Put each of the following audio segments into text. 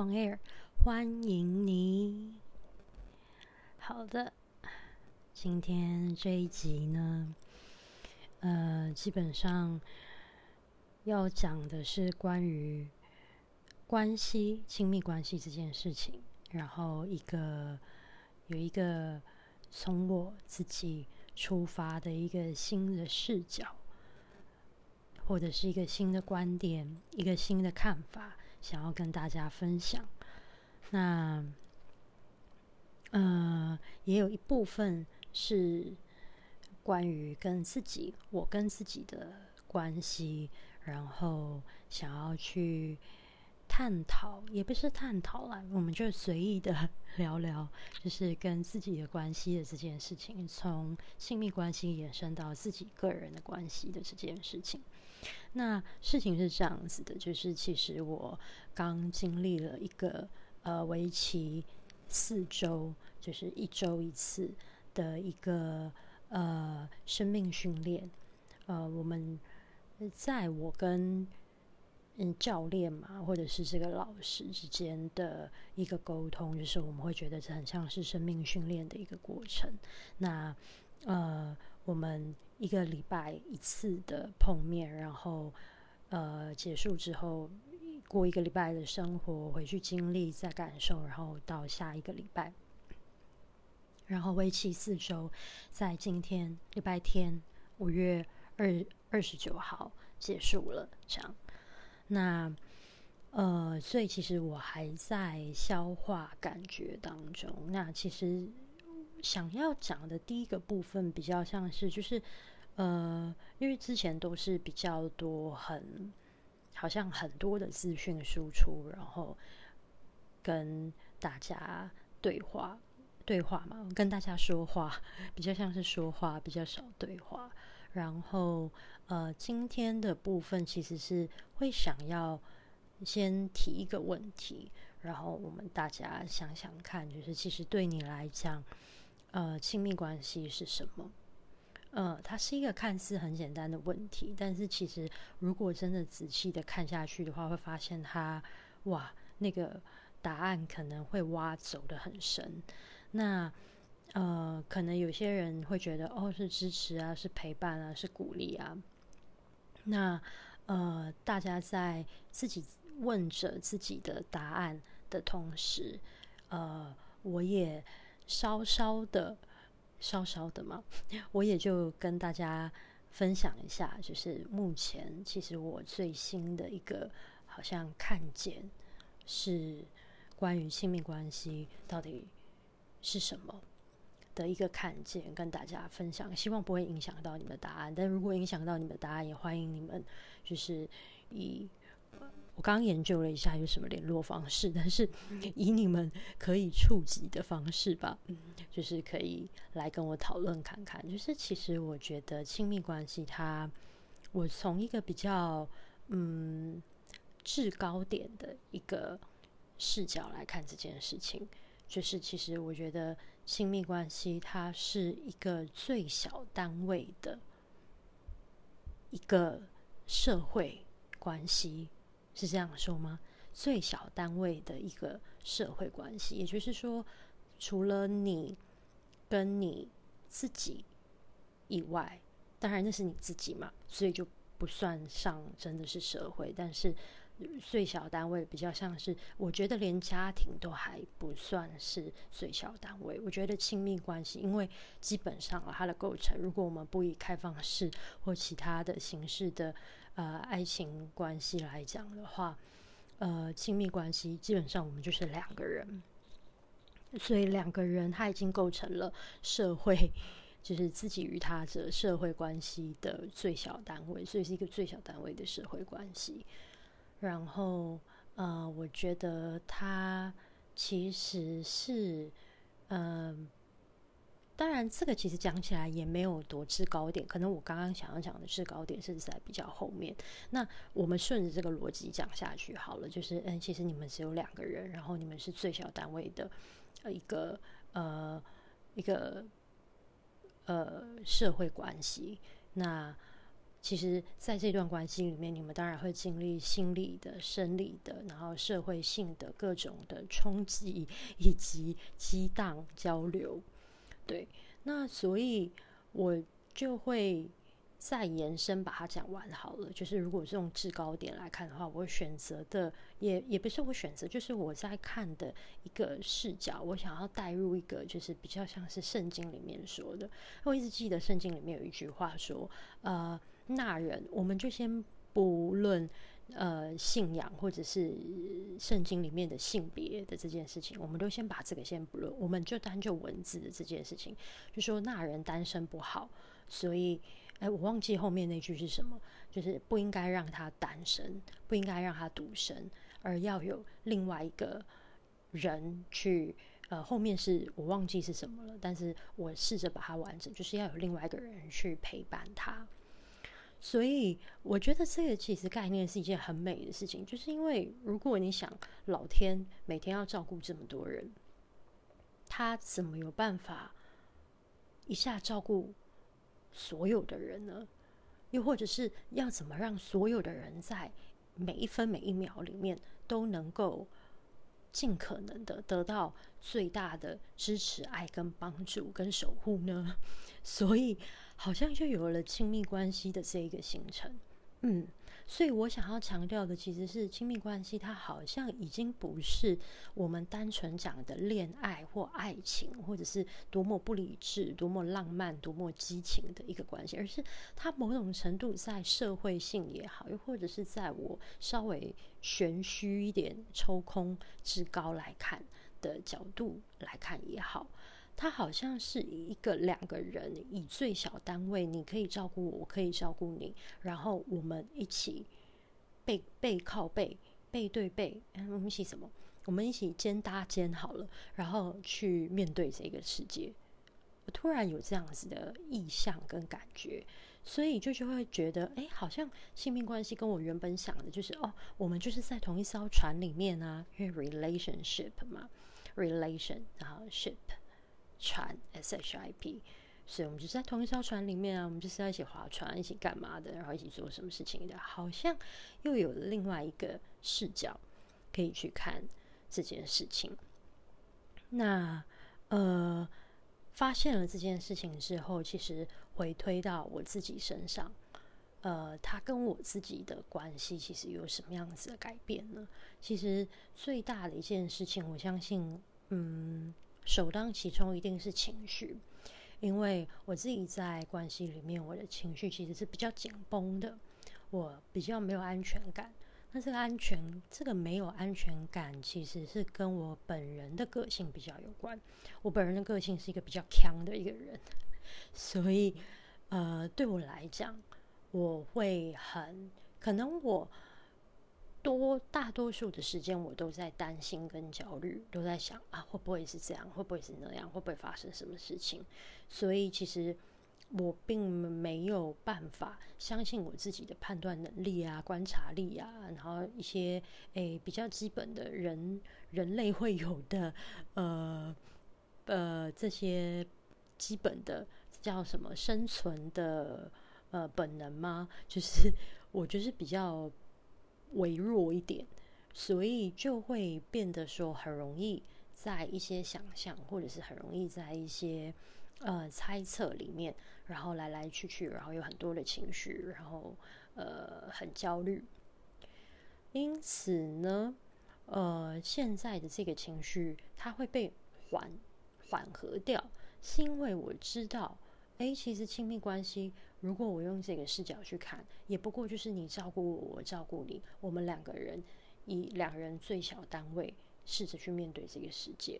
on Air，欢迎你。好的，今天这一集呢，呃，基本上要讲的是关于关系、亲密关系这件事情，然后一个有一个从我自己出发的一个新的视角。或者是一个新的观点，一个新的看法，想要跟大家分享。那，呃，也有一部分是关于跟自己，我跟自己的关系，然后想要去探讨，也不是探讨啦，我们就随意的 聊聊，就是跟自己的关系的这件事情，从亲密关系延伸到自己个人的关系的这件事情。那事情是这样子的，就是其实我刚经历了一个呃为期四周，就是一周一次的一个呃生命训练。呃，我们在我跟嗯教练嘛，或者是这个老师之间的一个沟通，就是我们会觉得这很像是生命训练的一个过程。那呃，我们。一个礼拜一次的碰面，然后呃结束之后，过一个礼拜的生活，回去经历再感受，然后到下一个礼拜，然后为期四周，在今天礼拜天五月二二十九号结束了。这样，那呃，所以其实我还在消化感觉当中。那其实想要讲的第一个部分，比较像是就是。呃，因为之前都是比较多，很好像很多的资讯输出，然后跟大家对话对话嘛，跟大家说话比较像是说话，比较少对话。然后呃，今天的部分其实是会想要先提一个问题，然后我们大家想想看，就是其实对你来讲，呃，亲密关系是什么？呃，它是一个看似很简单的问题，但是其实如果真的仔细的看下去的话，会发现它，哇，那个答案可能会挖走的很深。那呃，可能有些人会觉得，哦，是支持啊，是陪伴啊，是鼓励啊。那呃，大家在自己问着自己的答案的同时，呃，我也稍稍的。稍稍的嘛，我也就跟大家分享一下，就是目前其实我最新的一个好像看见是关于亲密关系到底是什么的一个看见，跟大家分享。希望不会影响到你们的答案，但如果影响到你们的答案，也欢迎你们就是以。我刚刚研究了一下有什么联络方式，但是以你们可以触及的方式吧，就是可以来跟我讨论看看。就是其实我觉得亲密关系，它我从一个比较嗯制高点的一个视角来看这件事情，就是其实我觉得亲密关系它是一个最小单位的一个社会关系。是这样说吗？最小单位的一个社会关系，也就是说，除了你跟你自己以外，当然那是你自己嘛，所以就不算上真的是社会。但是最小单位比较像是，我觉得连家庭都还不算是最小单位。我觉得亲密关系，因为基本上啊，它的构成，如果我们不以开放式或其他的形式的。呃，爱情关系来讲的话，呃，亲密关系基本上我们就是两个人，所以两个人他已经构成了社会，就是自己与他者社会关系的最小单位，所以是一个最小单位的社会关系。然后，呃，我觉得他其实是，嗯。当然，这个其实讲起来也没有多制高点，可能我刚刚想要讲的制高点是在比较后面。那我们顺着这个逻辑讲下去好了，就是嗯，其实你们只有两个人，然后你们是最小单位的一个呃一个呃社会关系。那其实在这段关系里面，你们当然会经历心理的、生理的，然后社会性的各种的冲击以及激荡交流。对，那所以我就会。再延伸把它讲完好了。就是如果用制高点来看的话，我选择的也也不是我选择，就是我在看的一个视角。我想要带入一个，就是比较像是圣经里面说的。我一直记得圣经里面有一句话说：“呃，那人，我们就先不论呃信仰或者是圣经里面的性别的这件事情，我们都先把这个先不论，我们就单就文字的这件事情，就说那人单身不好，所以。”哎，我忘记后面那句是什么，就是不应该让他单身，不应该让他独身，而要有另外一个人去。呃，后面是我忘记是什么了，但是我试着把它完整，就是要有另外一个人去陪伴他。所以我觉得这个其实概念是一件很美的事情，就是因为如果你想，老天每天要照顾这么多人，他怎么有办法一下照顾？所有的人呢，又或者是要怎么让所有的人在每一分每一秒里面都能够尽可能的得到最大的支持、爱跟帮助跟守护呢？所以好像就有了亲密关系的这一个形成，嗯。所以我想要强调的其实是亲密关系，它好像已经不是我们单纯讲的恋爱或爱情，或者是多么不理智、多么浪漫、多么激情的一个关系，而是它某种程度在社会性也好，又或者是在我稍微玄虚一点、抽空至高来看的角度来看也好。它好像是一个两个人以最小单位，你可以照顾我，我可以照顾你，然后我们一起背背靠背，背对背，我们一起什么？我们一起肩搭肩好了，然后去面对这个世界。我突然有这样子的意向跟感觉，所以就是会觉得，哎，好像性命关系跟我原本想的就是，哦，我们就是在同一艘船里面啊，因为 relationship 嘛，relation 然后 ship。船 S H I P，所以我们就在同一艘船里面啊，我们就是在一起划船，一起干嘛的，然后一起做什么事情的，好像又有另外一个视角可以去看这件事情。那呃，发现了这件事情之后，其实回推到我自己身上，呃，他跟我自己的关系其实有什么样子的改变呢？其实最大的一件事情，我相信，嗯。首当其冲一定是情绪，因为我自己在关系里面，我的情绪其实是比较紧绷的，我比较没有安全感。那这个安全，这个没有安全感，其实是跟我本人的个性比较有关。我本人的个性是一个比较强的一个人，所以呃，对我来讲，我会很可能我。多大多数的时间，我都在担心跟焦虑，都在想啊，会不会是这样？会不会是那样？会不会发生什么事情？所以其实我并没有办法相信我自己的判断能力啊、观察力啊，然后一些诶比较基本的人人类会有的呃呃这些基本的叫什么生存的呃本能吗？就是我就是比较。微弱一点，所以就会变得说很容易在一些想象，或者是很容易在一些呃猜测里面，然后来来去去，然后有很多的情绪，然后呃很焦虑。因此呢，呃现在的这个情绪它会被缓缓和掉，是因为我知道，哎，其实亲密关系。如果我用这个视角去看，也不过就是你照顾我，我照顾你，我们两个人以两人最小单位试着去面对这个世界。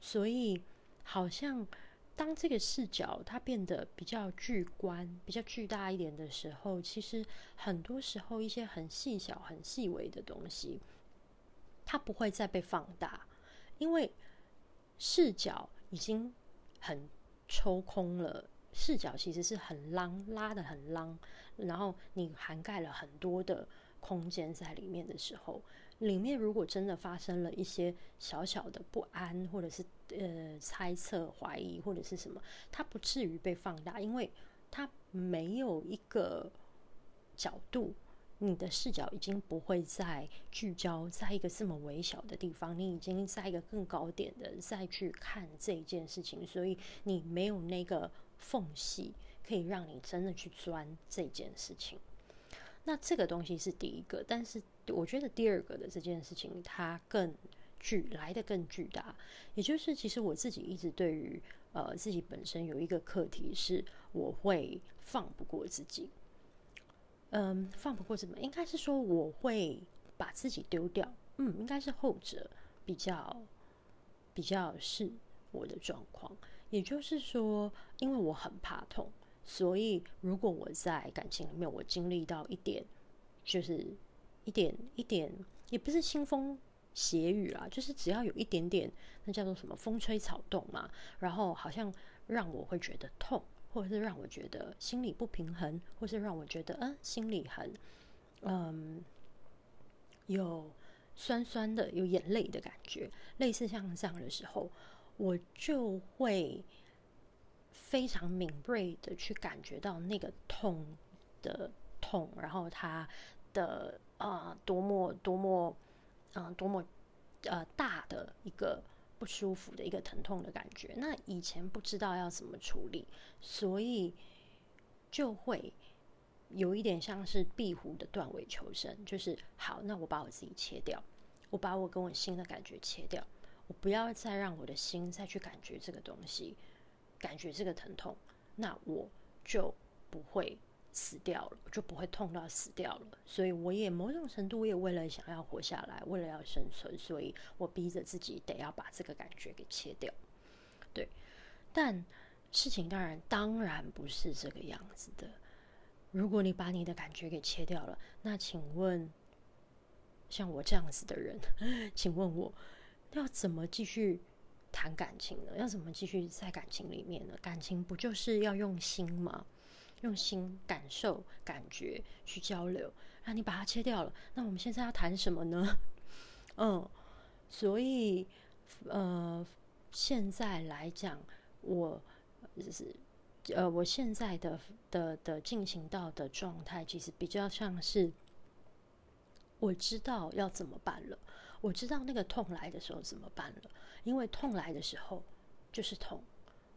所以，好像当这个视角它变得比较巨观、比较巨大一点的时候，其实很多时候一些很细小、很细微的东西，它不会再被放大，因为视角已经很抽空了。视角其实是很浪拉的很浪，然后你涵盖了很多的空间在里面的时候，里面如果真的发生了一些小小的不安，或者是呃猜测、怀疑或者是什么，它不至于被放大，因为它没有一个角度。你的视角已经不会再聚焦在一个这么微小的地方，你已经在一个更高点的再去看这件事情，所以你没有那个缝隙可以让你真的去钻这件事情。那这个东西是第一个，但是我觉得第二个的这件事情它更巨来的更巨大，也就是其实我自己一直对于呃自己本身有一个课题是我会放不过自己。嗯，放不过怎么？应该是说我会把自己丢掉。嗯，应该是后者比较比较是我的状况。也就是说，因为我很怕痛，所以如果我在感情里面我经历到一点，就是一点一点，也不是腥风血雨啦，就是只要有一点点，那叫做什么风吹草动嘛，然后好像让我会觉得痛。或者是让我觉得心里不平衡，或是让我觉得嗯心里很嗯有酸酸的、有眼泪的感觉，类似像这样的时候，我就会非常敏锐的去感觉到那个痛的痛，然后它的啊多么多么啊多么呃大的一个。不舒服的一个疼痛的感觉，那以前不知道要怎么处理，所以就会有一点像是壁虎的断尾求生，就是好，那我把我自己切掉，我把我跟我心的感觉切掉，我不要再让我的心再去感觉这个东西，感觉这个疼痛，那我就不会。死掉了，就不会痛到死掉了。所以我也某种程度，我也为了想要活下来，为了要生存，所以我逼着自己得要把这个感觉给切掉。对，但事情当然当然不是这个样子的。如果你把你的感觉给切掉了，那请问，像我这样子的人，请问我要怎么继续谈感情呢？要怎么继续在感情里面呢？感情不就是要用心吗？用心感受、感觉去交流，那你把它切掉了，那我们现在要谈什么呢？嗯，所以呃，现在来讲，我是呃，我现在的的的进行到的状态，其实比较像是我知道要怎么办了，我知道那个痛来的时候怎么办了，因为痛来的时候就是痛。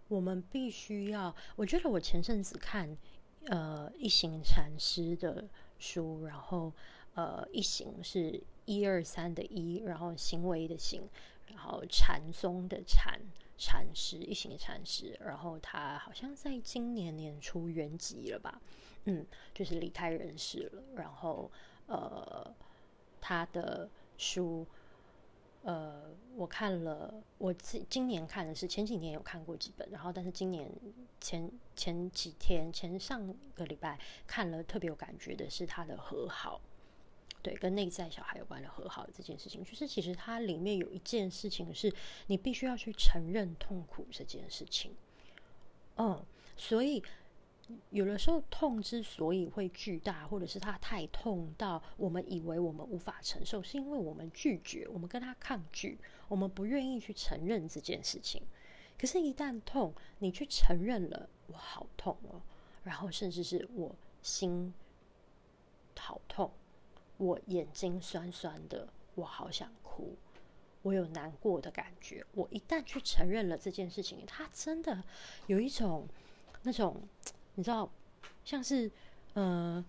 我们必须要，我觉得我前阵子看，呃，一行禅师的书，然后，呃，一行是一二三的一，然后行为的行，然后禅宗的禅禅师，一行禅师，然后他好像在今年年初圆寂了吧，嗯，就是离开人世了，然后，呃，他的书。呃，我看了，我今今年看的是前几年有看过几本，然后但是今年前前几天前上个礼拜看了特别有感觉的是他的和好，对，跟内在小孩有关的和好这件事情，就是其实它里面有一件事情是你必须要去承认痛苦这件事情，嗯，所以。有的时候痛之所以会巨大，或者是它太痛到我们以为我们无法承受，是因为我们拒绝，我们跟他抗拒，我们不愿意去承认这件事情。可是，一旦痛，你去承认了，我好痛哦，然后甚至是我心好痛，我眼睛酸酸的，我好想哭，我有难过的感觉。我一旦去承认了这件事情，它真的有一种那种。你知道，像是，呃，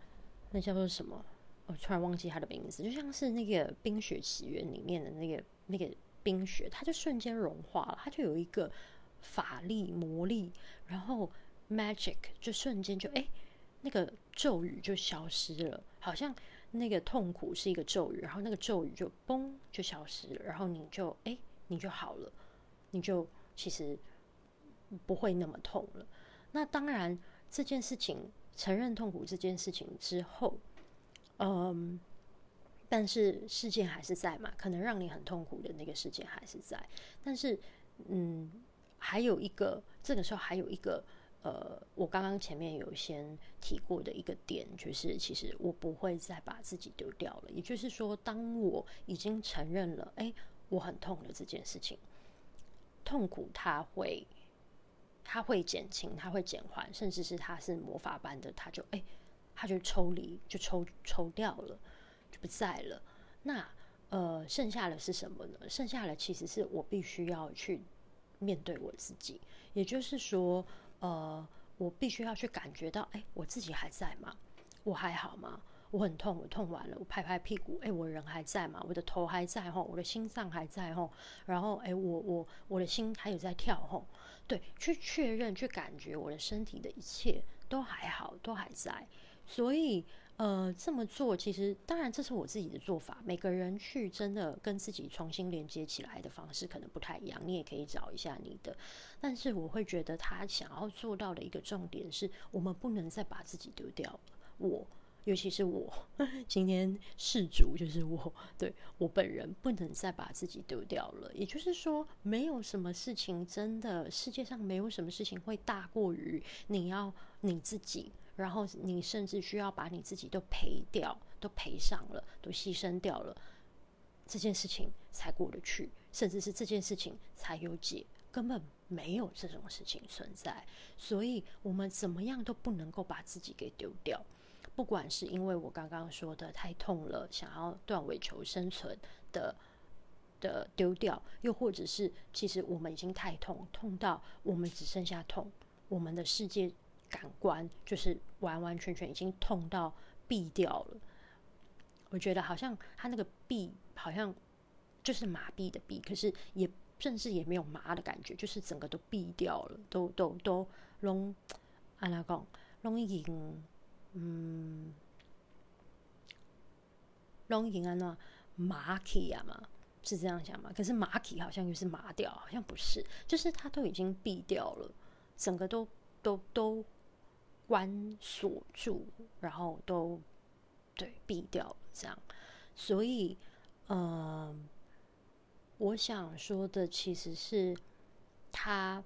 那叫做什么？我突然忘记他的名字，就像是那个《冰雪奇缘》里面的那个那个冰雪，它就瞬间融化了，它就有一个法力魔力，然后 magic 就瞬间就哎，那个咒语就消失了，好像那个痛苦是一个咒语，然后那个咒语就嘣就消失了，然后你就哎你就好了，你就其实不会那么痛了。那当然。这件事情承认痛苦这件事情之后，嗯，但是事件还是在嘛？可能让你很痛苦的那个事件还是在。但是，嗯，还有一个，这个时候还有一个，呃，我刚刚前面有先提过的一个点，就是其实我不会再把自己丢掉了。也就是说，当我已经承认了，哎，我很痛的这件事情，痛苦它会。它会减轻，它会减缓，甚至是它是魔法般的，它就哎它就抽离，就抽抽掉了，就不在了。那呃，剩下的是什么呢？剩下的其实是我必须要去面对我自己，也就是说，呃，我必须要去感觉到，哎，我自己还在吗？我还好吗？我很痛，我痛完了，我拍拍屁股，哎，我人还在吗？我的头还在吼，我的心脏还在吼，然后哎，我我我的心还有在跳吼，对，去确认，去感觉我的身体的一切都还好，都还在，所以。呃，这么做其实当然这是我自己的做法。每个人去真的跟自己重新连接起来的方式可能不太一样，你也可以找一下你的。但是我会觉得他想要做到的一个重点是，我们不能再把自己丢掉了。我，尤其是我，今天事主就是我，对我本人不能再把自己丢掉了。也就是说，没有什么事情真的世界上没有什么事情会大过于你要你自己。然后你甚至需要把你自己都赔掉，都赔上了，都牺牲掉了，这件事情才过得去，甚至是这件事情才有解，根本没有这种事情存在。所以，我们怎么样都不能够把自己给丢掉，不管是因为我刚刚说的太痛了，想要断尾求生存的的丢掉，又或者是其实我们已经太痛，痛到我们只剩下痛，我们的世界。感官就是完完全全已经痛到闭掉了，我觉得好像他那个闭好像就是麻痹的闭，可是也甚至也没有麻的感觉，就是整个都闭掉了，都都都拢 安那讲拢已经嗯拢已经安那麻起啊嘛，是这样想吗？可是马起好像又是麻掉，好像不是，就是它都已经闭掉了，整个都都都。关锁住，然后都对闭掉了这样，所以，嗯，我想说的其实是，他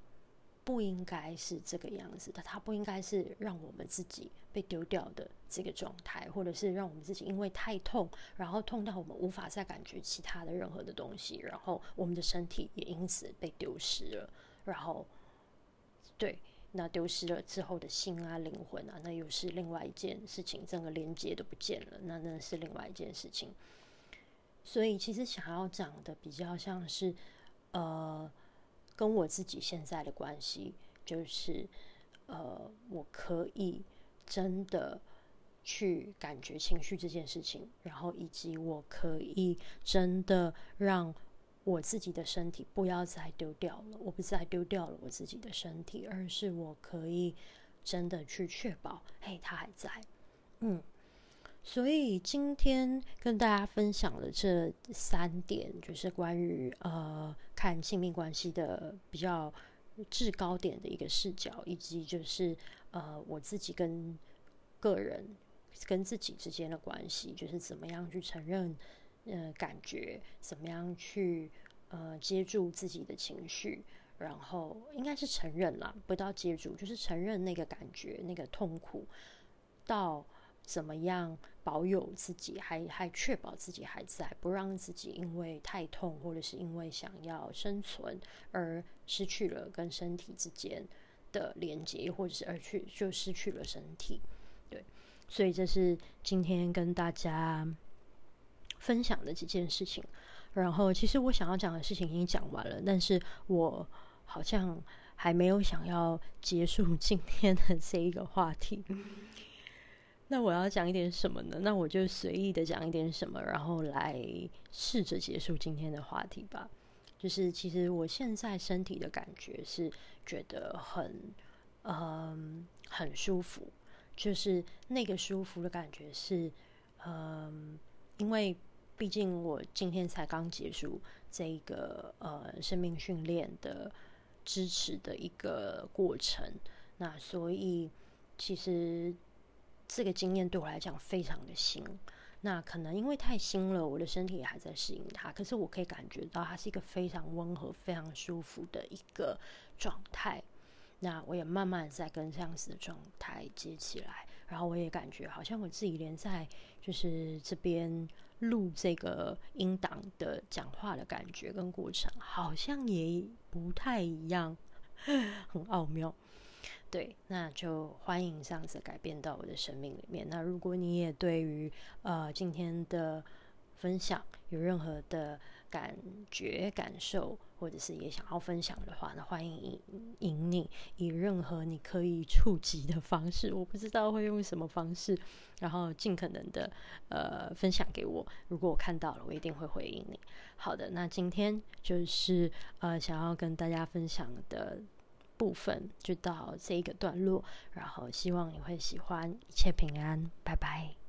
不应该是这个样子的，它不应该是让我们自己被丢掉的这个状态，或者是让我们自己因为太痛，然后痛到我们无法再感觉其他的任何的东西，然后我们的身体也因此被丢失了，然后，对。那丢失了之后的心啊、灵魂啊，那又是另外一件事情，整个连接都不见了，那那是另外一件事情。所以其实想要讲的比较像是，呃，跟我自己现在的关系，就是呃，我可以真的去感觉情绪这件事情，然后以及我可以真的让。我自己的身体不要再丢掉了，我不再丢掉了我自己的身体，而是我可以真的去确保，嘿，他还在，嗯，所以今天跟大家分享的这三点，就是关于呃看性命关系的比较制高点的一个视角，以及就是呃我自己跟个人跟自己之间的关系，就是怎么样去承认。呃，感觉怎么样去呃接住自己的情绪，然后应该是承认啦，不到接住，就是承认那个感觉，那个痛苦，到怎么样保有自己，还还确保自己还在，不让自己因为太痛或者是因为想要生存而失去了跟身体之间的连接，或者是而去就失去了身体。对，所以这是今天跟大家。分享的几件事情，然后其实我想要讲的事情已经讲完了，但是我好像还没有想要结束今天的这一个话题。那我要讲一点什么呢？那我就随意的讲一点什么，然后来试着结束今天的话题吧。就是其实我现在身体的感觉是觉得很嗯很舒服，就是那个舒服的感觉是嗯因为。毕竟我今天才刚结束这个呃生命训练的支持的一个过程，那所以其实这个经验对我来讲非常的新。那可能因为太新了，我的身体也还在适应它。可是我可以感觉到它是一个非常温和、非常舒服的一个状态。那我也慢慢在跟这样子的状态接起来，然后我也感觉好像我自己连在就是这边。录这个音档的讲话的感觉跟过程，好像也不太一样，很奥妙。对，那就欢迎这样子改变到我的生命里面。那如果你也对于呃今天的分享有任何的感觉、感受，或者是也想要分享的话，那欢迎引引你以任何你可以触及的方式，我不知道会用什么方式，然后尽可能的呃分享给我。如果我看到了，我一定会回应你。好的，那今天就是呃想要跟大家分享的。部分就到这一个段落，然后希望你会喜欢，一切平安，拜拜。